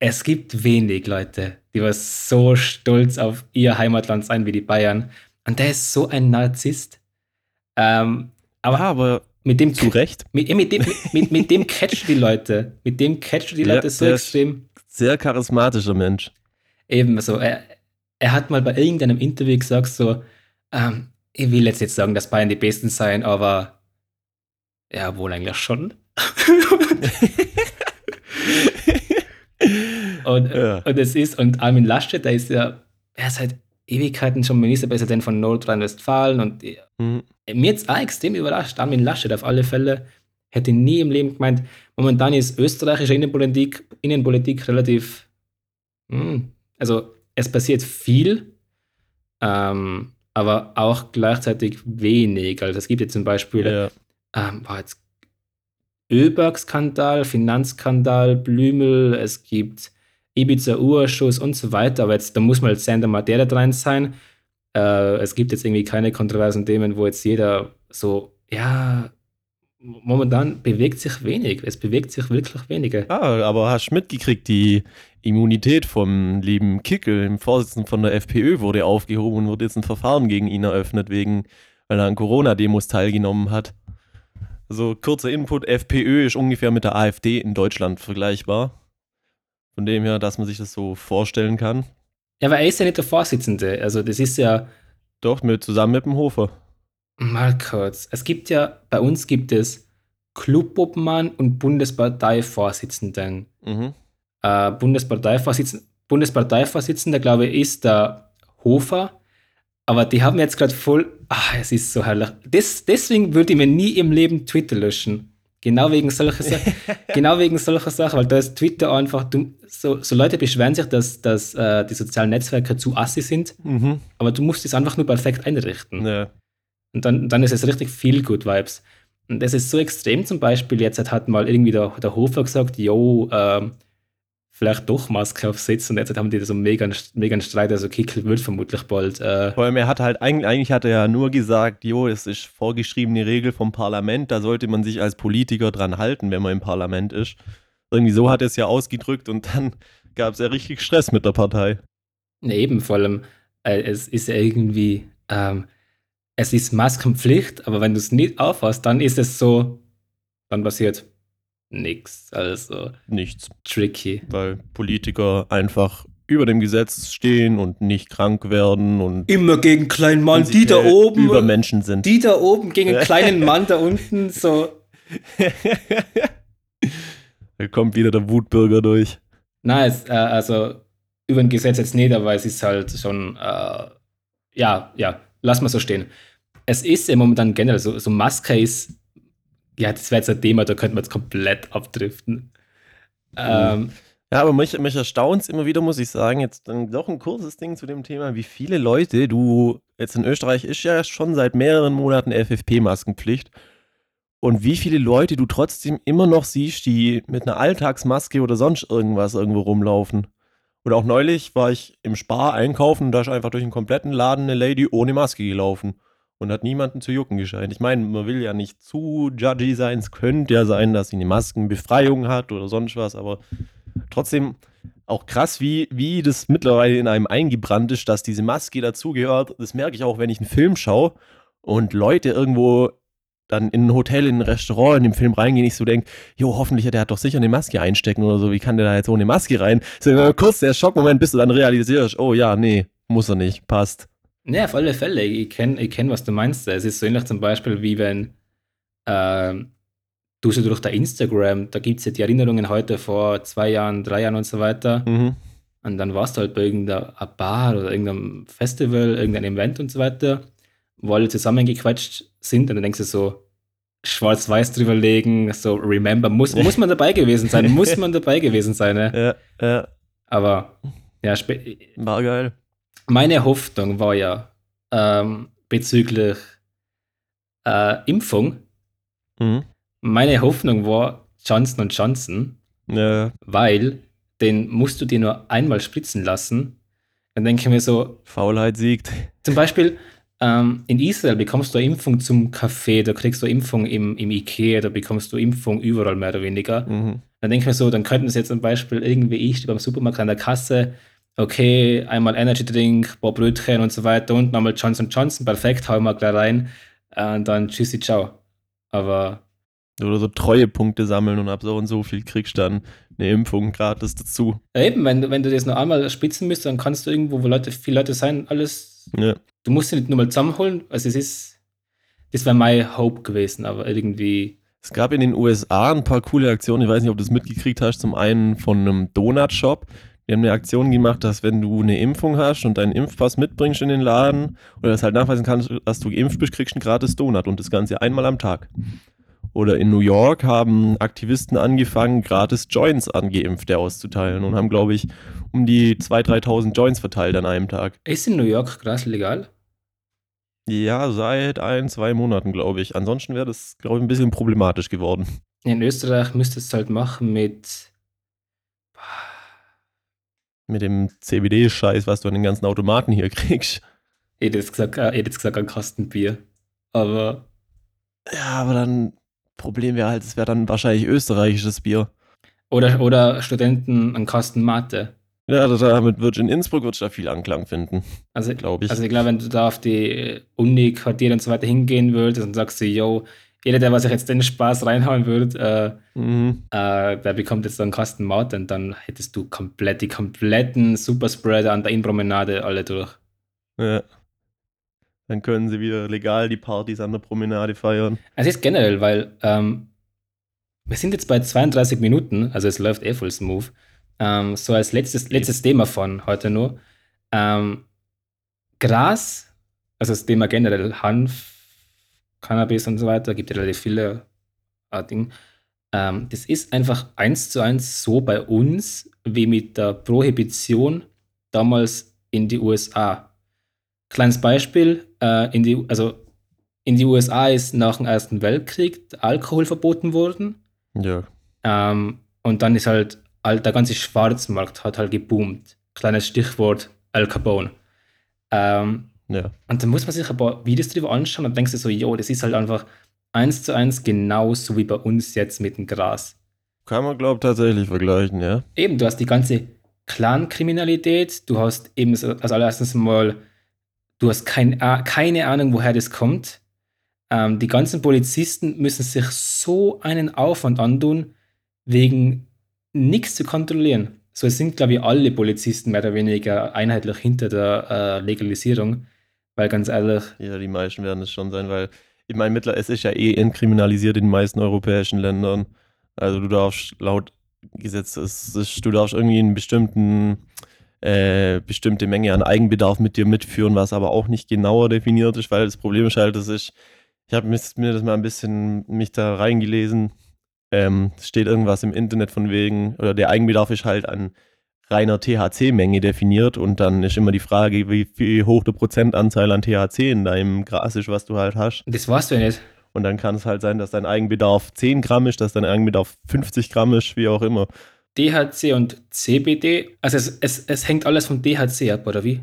S1: es gibt wenig Leute, die was so stolz auf ihr Heimatland sein wie die Bayern. Und der ist so ein Narzisst. Ähm, aber
S2: Ja, aber
S1: mit dem
S2: zu Recht.
S1: mit, mit, dem, mit, mit dem catcht die Leute. Mit dem catcht die
S2: Ja,
S1: Leute so extrem.
S2: Sehr charismatischer Mensch.
S1: Eben so. Er, er hat mal bei irgendeinem Interview gesagt, so, ähm, ich will jetzt nicht sagen, dass Bayern die Besten seien, aber ja, wohl eigentlich schon. und,
S2: Ja.
S1: und es ist, und Armin Laschet, der ist ja, er ist seit Ewigkeiten schon Ministerpräsident von Nordrhein-Westfalen und
S2: Mhm.
S1: mir jetzt auch extrem überrascht. Armin Laschet auf alle Fälle hätte nie im Leben gemeint, momentan ist österreichische Innenpolitik, Innenpolitik relativ, hm, also es passiert viel, ähm, aber auch gleichzeitig wenig. Also es gibt jetzt zum Beispiel,
S2: Ja.
S1: ähm, war jetzt Ölberg-Skandal, Finanzskandal, Blümel, es gibt Ibiza-Urschuss und so weiter, aber jetzt, da muss man als Sender mal der da drin sein. Äh, es gibt jetzt irgendwie keine kontroversen Themen, wo jetzt jeder so, ja, momentan bewegt sich wenig. Es bewegt sich wirklich weniger.
S2: Ah, aber hast du mitgekriegt, die Immunität vom lieben Kickel, dem Vorsitzenden von der FPÖ, wurde aufgehoben und wurde jetzt ein Verfahren gegen ihn eröffnet, wegen, weil er an Corona-Demos teilgenommen hat. Also kurzer Input, FPÖ ist ungefähr mit der AfD in Deutschland vergleichbar. Von dem her, dass man sich das so vorstellen kann.
S1: Ja, aber er ist ja nicht der Vorsitzende. Also das ist ja,
S2: Doch, mit, zusammen mit dem Hofer.
S1: Mal kurz, es gibt ja, bei uns gibt es Clubobmann und Bundesparteivorsitzenden.
S2: Mhm.
S1: äh, Bundesparteivorsitzender, Bundesparteivorsitzender, glaube ich, ist der Hofer. Aber die haben jetzt gerade voll. Ah, es ist so herrlich. Des, deswegen würde ich mir nie im Leben Twitter löschen. Genau wegen solcher Sachen. genau wegen solcher Sachen, weil da ist Twitter einfach. Du, so, so Leute beschweren sich, dass, dass äh, die sozialen Netzwerke zu assi sind,
S2: Mhm.
S1: aber du musst es einfach nur perfekt einrichten.
S2: Ja.
S1: Und dann, dann ist es richtig viel Good Vibes. Und das ist so extrem zum Beispiel, jetzt hat mal irgendwie der, der Hofer gesagt, jo, ähm, vielleicht doch Maske aufsetzen und jetzt haben die da so mega, mega einen Streit, also Kickel wird vermutlich bald. Äh,
S2: Vor allem, er hat halt eigentlich, eigentlich hat er ja nur gesagt, jo, es ist vorgeschriebene Regel vom Parlament, da sollte man sich als Politiker dran halten, wenn man im Parlament ist. Irgendwie so hat er es ja ausgedrückt und dann gab es ja richtig Stress mit der Partei.
S1: ne, eben vor allem, äh, es ist ja irgendwie, ähm, es ist Maskenpflicht, aber wenn du es nicht aufhast, dann ist es so, dann passiert nichts. Also
S2: Nichts,
S1: tricky.
S2: weil Politiker einfach über dem Gesetz stehen und nicht krank werden und
S1: Immer gegen kleinen Mann, die da oben.
S2: über Menschen sind.
S1: die da oben gegen einen kleinen Mann da unten, so.
S2: da kommt wieder der Wutbürger durch.
S1: Nein, es, äh, also über ein Gesetz jetzt nicht, aber es ist halt schon, äh, ja, ja, lass mal so stehen. Es ist ja momentan generell so, so Maske ist, ja, das wäre jetzt ein Thema, da könnte man jetzt komplett abdriften. Ähm,
S2: Ja, aber mich, mich erstaunt es immer wieder, muss ich sagen, jetzt dann doch ein kurzes Ding zu dem Thema, wie viele Leute du, jetzt in Österreich ist ja schon seit mehreren Monaten FFP-Maskenpflicht und wie viele Leute du trotzdem immer noch siehst, die mit einer Alltagsmaske oder sonst irgendwas irgendwo rumlaufen. Und auch neulich war ich im Spar einkaufen und da ist einfach durch einen kompletten Laden eine Lady ohne Maske gelaufen und hat niemanden zu jucken gescheint. Ich meine, man will ja nicht zu judgy sein, es könnte ja sein, dass sie eine Maskenbefreiung hat oder sonst was, aber trotzdem auch krass, wie, wie das mittlerweile in einem eingebrannt ist, dass diese Maske dazugehört. Das merke ich auch, wenn ich einen Film schaue und Leute irgendwo dann in ein Hotel, in ein Restaurant, in den Film reingehen, ich so denke, jo, hoffentlich, der hat doch sicher eine Maske einstecken oder so, wie kann der da jetzt ohne Maske rein? So kurz der Schockmoment, bis du dann realisierst, oh ja, nee, muss er nicht, passt.
S1: Ja, auf alle Fälle, ich kenne, ich kenn, was du meinst. Es ist so ähnlich zum Beispiel, wie wenn ähm, du so durch dein Instagram, da gibt es ja die Erinnerungen heute vor zwei Jahren, drei Jahren und so weiter.
S2: Mhm.
S1: Und dann warst du halt bei irgendeiner Bar oder irgendeinem Festival, irgendein Event und so weiter, wo alle zusammengequetscht sind und dann denkst du so, schwarz-weiß drüber legen, so remember, muss, muss man dabei gewesen sein, muss man dabei gewesen sein. Ne?
S2: Ja, ja,
S1: Aber ja,
S2: war geil.
S1: Meine Hoffnung war ja ähm, bezüglich äh, Impfung,
S2: Mhm.
S1: meine Hoffnung war Johnson Johnson,
S2: Ja,
S1: weil den musst du dir nur einmal spritzen lassen. Dann denke ich mir so,
S2: Faulheit siegt.
S1: Zum Beispiel ähm, in Israel bekommst du eine Impfung zum Kaffee, da kriegst du eine Impfung im, im Ikea, da bekommst du Impfung überall mehr oder weniger.
S2: Mhm.
S1: Dann denke ich mir so, dann könnten sie jetzt zum Beispiel irgendwie, ich beim Supermarkt an der Kasse, okay, einmal Energy Drink, ein paar Brötchen und so weiter und nochmal Johnson Johnson, perfekt, hau mal gleich rein und dann tschüssi, ciao. Aber
S2: Oder so Treuepunkte sammeln und ab so und so viel kriegst du dann eine Impfung gratis dazu.
S1: eben, wenn, du- wenn du das nur einmal spitzen müsst, dann kannst du irgendwo, wo Leute, viele Leute sein, alles
S2: Ja.
S1: du musst sie nicht nur mal zusammenholen. Also es ist, das wäre mein Hope gewesen, aber irgendwie,
S2: Es gab in den USA ein paar coole Aktionen. Ich weiß nicht, ob du das mitgekriegt hast. Zum einen von einem Donut-Shop. Die haben eine Aktion gemacht, dass wenn du eine Impfung hast und deinen Impfpass mitbringst in den Laden oder das halt nachweisen kannst, dass du geimpft bist, kriegst du einen gratis Donut und das Ganze einmal am Tag. Oder in New York haben Aktivisten angefangen, gratis Joints an Geimpfte auszuteilen und haben, glaube ich, um die 2.000, 3.000 Joints verteilt an einem Tag.
S1: Ist in New York Gras legal?
S2: Ja, seit ein, zwei Monaten, glaube ich. Ansonsten wäre das, glaube ich, ein bisschen problematisch geworden.
S1: In Österreich müsstest du es halt machen mit.
S2: Mit dem CBD-Scheiß, was du an den ganzen Automaten hier kriegst.
S1: Ich hätte jetzt gesagt, äh, jetzt gesagt, ein Kastenbier. Aber
S2: Ja, aber dann, Problem wäre halt, es wäre dann wahrscheinlich österreichisches Bier.
S1: Oder, oder Studenten einen Kasten Mate.
S2: Ja, da- damit wird in Innsbruck wird da viel Anklang finden,
S1: Also,
S2: glaube ich.
S1: also ich glaube, wenn du da auf die Uni, Quartiere und so weiter hingehen würdest und sagst du, yo, jeder, der was sich jetzt den Spaß reinhauen würde,
S2: mhm.
S1: äh, äh, der bekommt jetzt einen Kasten Mate und dann hättest du komplett die kompletten Superspreader an der Innenpromenade alle durch.
S2: Ja. Dann können sie wieder legal die Partys an der Promenade feiern.
S1: Es ist generell, weil ähm, wir sind jetzt bei 32 Minuten, also es läuft eh voll smooth. Ähm, so als letztes, letztes Thema von heute nur. Ähm, Gras, also das Thema generell Hanf, Cannabis und so weiter, gibt ja relativ viele äh, Dinge. Ähm, das ist einfach eins zu eins so bei uns wie mit der Prohibition damals in die USA. Kleines Beispiel, äh, in die, also in die USA ist nach dem Ersten Weltkrieg Alkohol verboten worden.
S2: Ja.
S1: Ähm, und dann ist halt, all, der ganze Schwarzmarkt hat halt geboomt. Kleines Stichwort Al Capone. Ähm,
S2: Ja.
S1: und dann muss man sich ein paar Videos drüber anschauen und denkst du so, jo, das ist halt einfach eins zu eins genauso wie bei uns jetzt mit dem Gras.
S2: Kann man, glaube ich, tatsächlich vergleichen, ja.
S1: Eben, du hast die ganze Clan-Kriminalität, du hast eben als allererstes mal, du hast kein, A- keine Ahnung, woher das kommt. Ähm, die ganzen Polizisten müssen sich so einen Aufwand antun, wegen nichts zu kontrollieren. So es sind, glaube ich, alle Polizisten mehr oder weniger einheitlich hinter der äh, Legalisierung, weil ganz ehrlich,
S2: Ja, die meisten werden es schon sein, weil ich meine, mittler- es ist ja eh entkriminalisiert in den meisten europäischen Ländern. Also du darfst laut Gesetz, du darfst irgendwie einen bestimmten, äh, bestimmte Menge an Eigenbedarf mit dir mitführen, was aber auch nicht genauer definiert ist, weil das Problem ist halt, das ist, ich habe mir das mal ein bisschen mich da reingelesen. Ähm, steht irgendwas im Internet von wegen, oder der Eigenbedarf ist halt an reiner THC-Menge definiert und dann ist immer die Frage, wie, wie hoch der Prozentanteil an THC in deinem Gras ist, was du halt hast.
S1: das weißt du ja nicht.
S2: Und dann kann es halt sein, dass dein Eigenbedarf 10 Gramm ist, dass dein Eigenbedarf 50 Gramm ist, wie auch immer.
S1: DHC und CBD, also es, es, es hängt alles vom DHC ab, oder wie?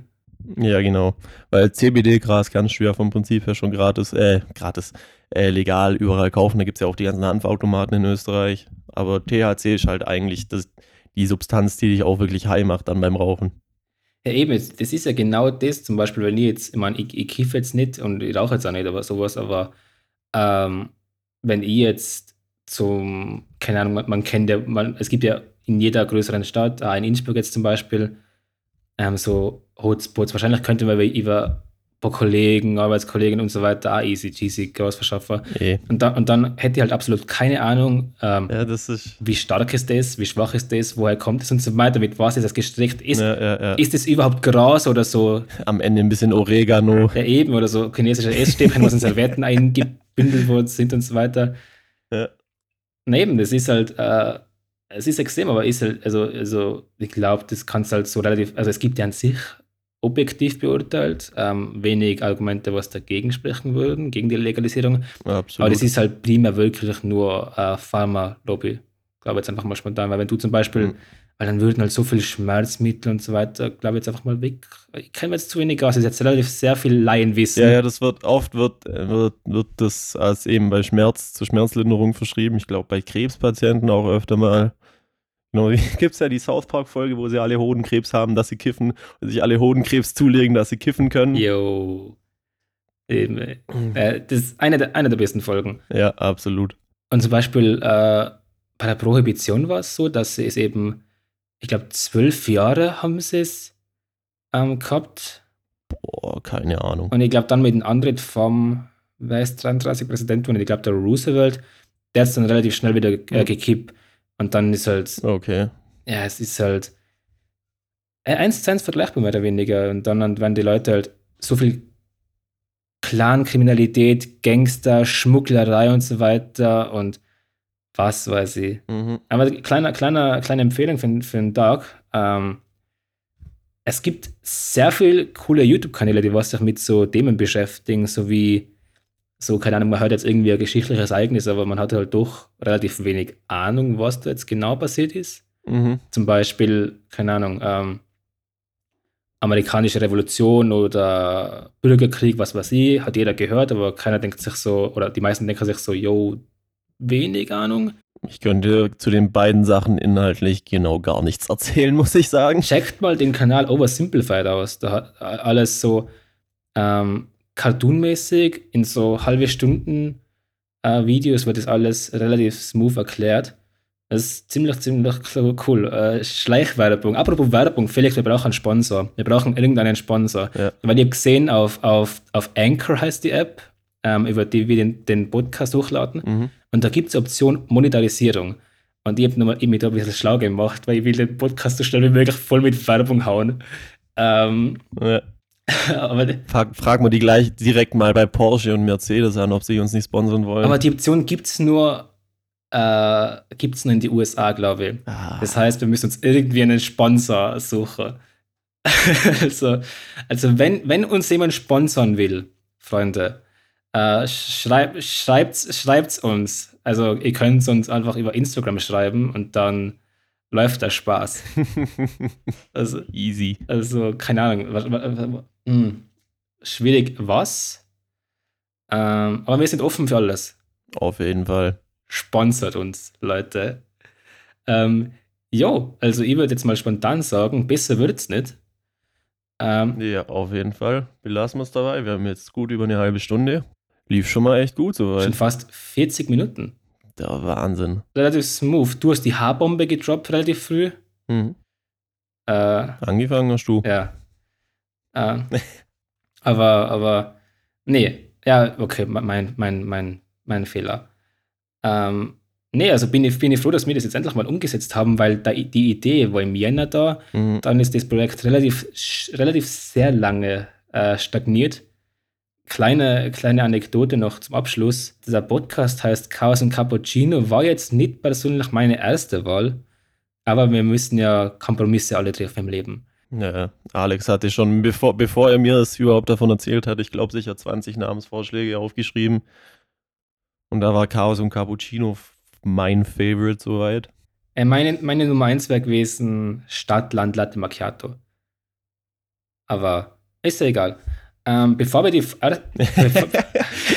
S2: Ja, genau. Weil CBD-Gras du ja vom Prinzip her schon gratis, äh, gratis, äh, legal überall kaufen. Da gibt es ja auch die ganzen Hanfautomaten in Österreich. Aber THC ist halt eigentlich das, die Substanz, die dich auch wirklich high macht dann beim Rauchen.
S1: Ja, eben, das ist ja genau das, zum Beispiel, wenn ich jetzt, ich meine, ich, ich kiffe jetzt nicht und ich rauche jetzt auch nicht, aber sowas, aber ähm, wenn ich jetzt zum, keine Ahnung, man, man kennt ja, man, es gibt ja in jeder größeren Stadt, in Innsbruck jetzt zum Beispiel, ähm, so Hotspots, wahrscheinlich könnte man über paar Kollegen, Arbeitskollegen und so weiter auch easy, cheesy Gras verschaffen.
S2: Eh.
S1: Und dann, und dann hätte ich halt absolut keine Ahnung, ähm,
S2: Ja, das
S1: wie stark ist das, wie schwach ist das, woher kommt es und so weiter, mit was ist das gestrickt, ist,
S2: Ja, ja,
S1: ist es überhaupt Gras oder so
S2: Am Ende ein bisschen Oregano.
S1: ja, eben, oder so chinesische Essstäbchen, was in Servietten eingebündelt worden sind und so weiter.
S2: Ja.
S1: Na eben, das ist halt, äh, es ist extrem, aber ist halt, also, also ich glaube, das kannst halt so relativ, also es gibt ja an sich objektiv beurteilt, ähm, wenig Argumente, was dagegen sprechen würden, gegen die Legalisierung. Aber
S2: Absolut.
S1: das ist halt primär wirklich nur äh, Pharma-Lobby. Glaube jetzt einfach mal spontan, weil wenn du zum Beispiel,
S2: Mhm.
S1: weil dann würden halt so viele Schmerzmittel und so weiter, glaube ich jetzt einfach mal weg. Ich kenne jetzt zu wenig aus, das ist jetzt relativ sehr viel Laienwissen.
S2: Ja, ja, das wird oft wird, wird, wird das als eben bei Schmerz zur Schmerzlinderung verschrieben. Ich glaube bei Krebspatienten auch öfter mal. Genau, gibt es ja die South Park-Folge, wo sie alle Hodenkrebs haben, dass sie kiffen und sich alle Hodenkrebs zulegen, dass sie kiffen können.
S1: Yo. Eben, äh, das ist eine der, eine der besten Folgen.
S2: Ja, absolut.
S1: Und zum Beispiel äh, bei der Prohibition war es so, dass sie es eben, ich glaube, zwölf Jahre haben sie es ähm, gehabt.
S2: Boah, keine Ahnung.
S1: Und ich glaube, dann mit dem Antritt vom, wer ist 33 Präsident geworden? Ich glaube, der Roosevelt, der ist dann relativ schnell wieder äh, gekippt. Und dann ist halt,
S2: Okay.
S1: ja, es ist halt äh, eins zu eins vergleichbar mehr oder weniger. Und dann werden die Leute halt so viel Clan-Kriminalität, Gangster, Schmugglerei und so weiter und was weiß ich.
S2: Mhm.
S1: Aber kleiner, kleiner, kleine Empfehlung für, für den Tag. Ähm, es gibt sehr viele coole YouTube-Kanäle, die was sich mit so Themen beschäftigen, so wie, so, keine Ahnung, man hört jetzt irgendwie ein geschichtliches Ereignis, aber man hat halt doch relativ wenig Ahnung, was da jetzt genau passiert ist.
S2: Mhm.
S1: Zum Beispiel, keine Ahnung, ähm, amerikanische Revolution oder Bürgerkrieg, was weiß ich, hat jeder gehört, aber keiner denkt sich so, oder die meisten denken sich so, yo, wenig Ahnung.
S2: Ich könnte zu den beiden Sachen inhaltlich genau gar nichts erzählen, muss ich sagen.
S1: Checkt mal den Kanal Oversimplified aus. Da hat alles so ähm, cartoonmäßig in so halbe Stunden äh, Videos wird das alles relativ smooth erklärt. Das ist ziemlich, ziemlich cool. Äh, Schleichwerbung. Apropos Werbung, Felix, wir brauchen einen Sponsor. Wir brauchen irgendeinen Sponsor.
S2: Ja.
S1: Weil ich habe gesehen, auf, auf, auf Anchor heißt die App, ähm, über die wir den, den Podcast hochladen.
S2: Mhm.
S1: Und da gibt es die Option Monetarisierung. Und ich habe mich da ein bisschen schlau gemacht, weil ich will den Podcast so schnell wie möglich voll mit Werbung hauen. Ähm,
S2: Ja.
S1: aber,
S2: Frag, frag mal die gleich direkt mal bei Porsche und Mercedes an, ob sie uns nicht sponsern wollen.
S1: aber die Option gibt es nur, äh, gibt's nur in die USA, glaube ich.
S2: ah,
S1: Das heißt, wir müssen uns irgendwie einen Sponsor suchen. also, also wenn, wenn uns jemand sponsern will, Freunde, äh, schreib, schreibt's, schreibt's uns. Also ihr könnt es uns einfach über Instagram schreiben und dann läuft der Spaß. Also,
S2: easy.
S1: also keine Ahnung. Was, was, was, hm, schwierig was? Ähm, aber wir sind offen für alles.
S2: Auf jeden Fall.
S1: Sponsert uns, Leute. Ähm, jo, also ich würde jetzt mal spontan sagen, besser wird's nicht. Ähm,
S2: Ja, auf jeden Fall. Belassen wir es dabei. Wir haben jetzt gut über eine halbe Stunde. Lief schon mal echt gut
S1: schon
S2: soweit.
S1: fast 40 Minuten.
S2: Der Wahnsinn.
S1: Relativ smooth. Du hast die Haarbombe gedroppt relativ früh.
S2: Mhm.
S1: Äh,
S2: Angefangen hast du.
S1: ja. Äh, aber, aber, nee. Ja, okay, mein, mein, mein, mein Fehler. Ähm, nee, also bin ich, bin ich froh, dass wir das jetzt endlich mal umgesetzt haben, weil da, die Idee war im Jänner da.
S2: Mhm.
S1: Dann ist das Projekt relativ, relativ sehr lange äh, stagniert. Kleine, kleine Anekdote noch zum Abschluss. Dieser Podcast heißt Chaos und Cappuccino, war jetzt nicht persönlich meine erste Wahl, aber wir müssen ja Kompromisse alle treffen im Leben.
S2: Ja, Alex hatte schon, bevor, bevor er mir das überhaupt davon erzählt hat, ich glaube sicher 20 Namensvorschläge aufgeschrieben. Und da war Chaos und Cappuccino mein Favorite soweit.
S1: Äh, meine, meine Nummer 1 wäre gewesen Stadt, Land, Latte Macchiato. Aber ist ja egal. Ähm, bevor wir die. Äh, bevor,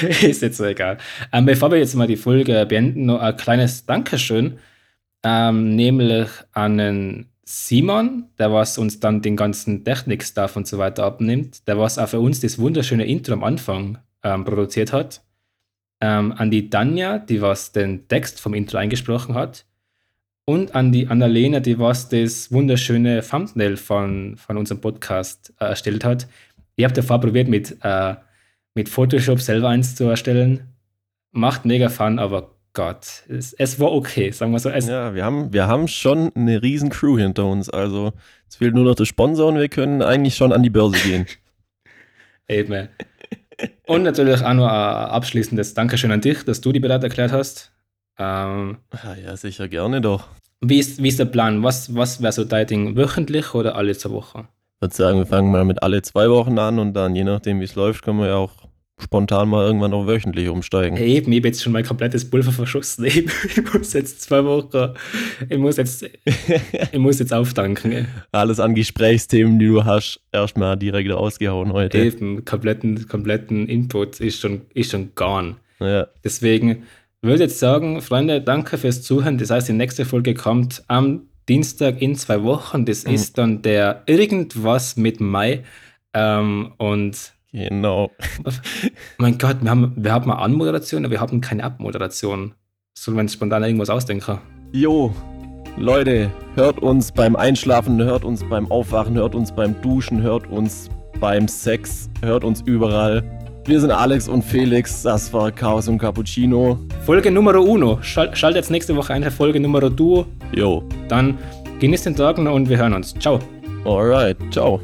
S1: ist jetzt so egal. Ähm, bevor wir jetzt mal die Folge beenden, noch ein kleines Dankeschön. Ähm, nämlich an den Simon, der was uns dann den ganzen Technik-Stuff und so weiter abnimmt. Der was auch für uns das wunderschöne Intro am Anfang ähm, produziert hat. Ähm, an die Danja, die was den Text vom Intro eingesprochen hat. Und an die Annalena, die was das wunderschöne Thumbnail von, von unserem Podcast äh, erstellt hat. Ich habe davor probiert, mit, äh, mit Photoshop selber eins zu erstellen. Macht mega Fun, aber Gott, es, es war okay, sagen wir so.
S2: Ja, wir haben, wir haben schon eine riesen Crew hinter uns. Also es fehlt nur noch der Sponsor und wir können eigentlich schon an die Börse gehen.
S1: Eben. Und natürlich auch nur ein abschließendes Dankeschön an dich, dass du die bereit erklärt hast. Ähm,
S2: Ah, ja, sicher gerne doch.
S1: wie, ist, wie ist der Plan? Was, was wäre so dein Ding? Wöchentlich oder alle zwei Wochen?
S2: Ich würde sagen, wir fangen mal mit alle zwei Wochen an und dann, je nachdem, wie es läuft, können wir ja auch spontan mal irgendwann auf wöchentlich umsteigen.
S1: Eben, ich habe jetzt schon mein komplettes Pulver verschossen. Ich, ich muss jetzt zwei Wochen, ich muss jetzt, ich muss jetzt auftanken.
S2: Alles an Gesprächsthemen, die du hast, erstmal direkt ausgehauen heute.
S1: Eben, kompletten, kompletten Input ist schon, ist schon gone.
S2: Ja,
S1: Deswegen würde ich jetzt sagen, Freunde, danke fürs Zuhören. Das heißt, die nächste Folge kommt am Dienstag in zwei Wochen. Das
S2: Mhm.
S1: ist dann der Irgendwas mit Mai. Ähm, und
S2: genau.
S1: mein Gott, wir haben, wir haben eine Anmoderation, aber wir haben keine Abmoderation. Soll man spontan irgendwas ausdenken?
S2: Jo, Leute, hört uns beim Einschlafen, hört uns beim Aufwachen, hört uns beim Duschen, hört uns beim Sex, hört uns überall. Wir sind Alex und Felix, das war Chaos und Cappuccino.
S1: Folge Nummer uno. Schal schalt jetzt nächste Woche eine Folge Nummer duo.
S2: Jo.
S1: Dann genießt den Tag noch und wir hören uns. Ciao.
S2: Alright, ciao.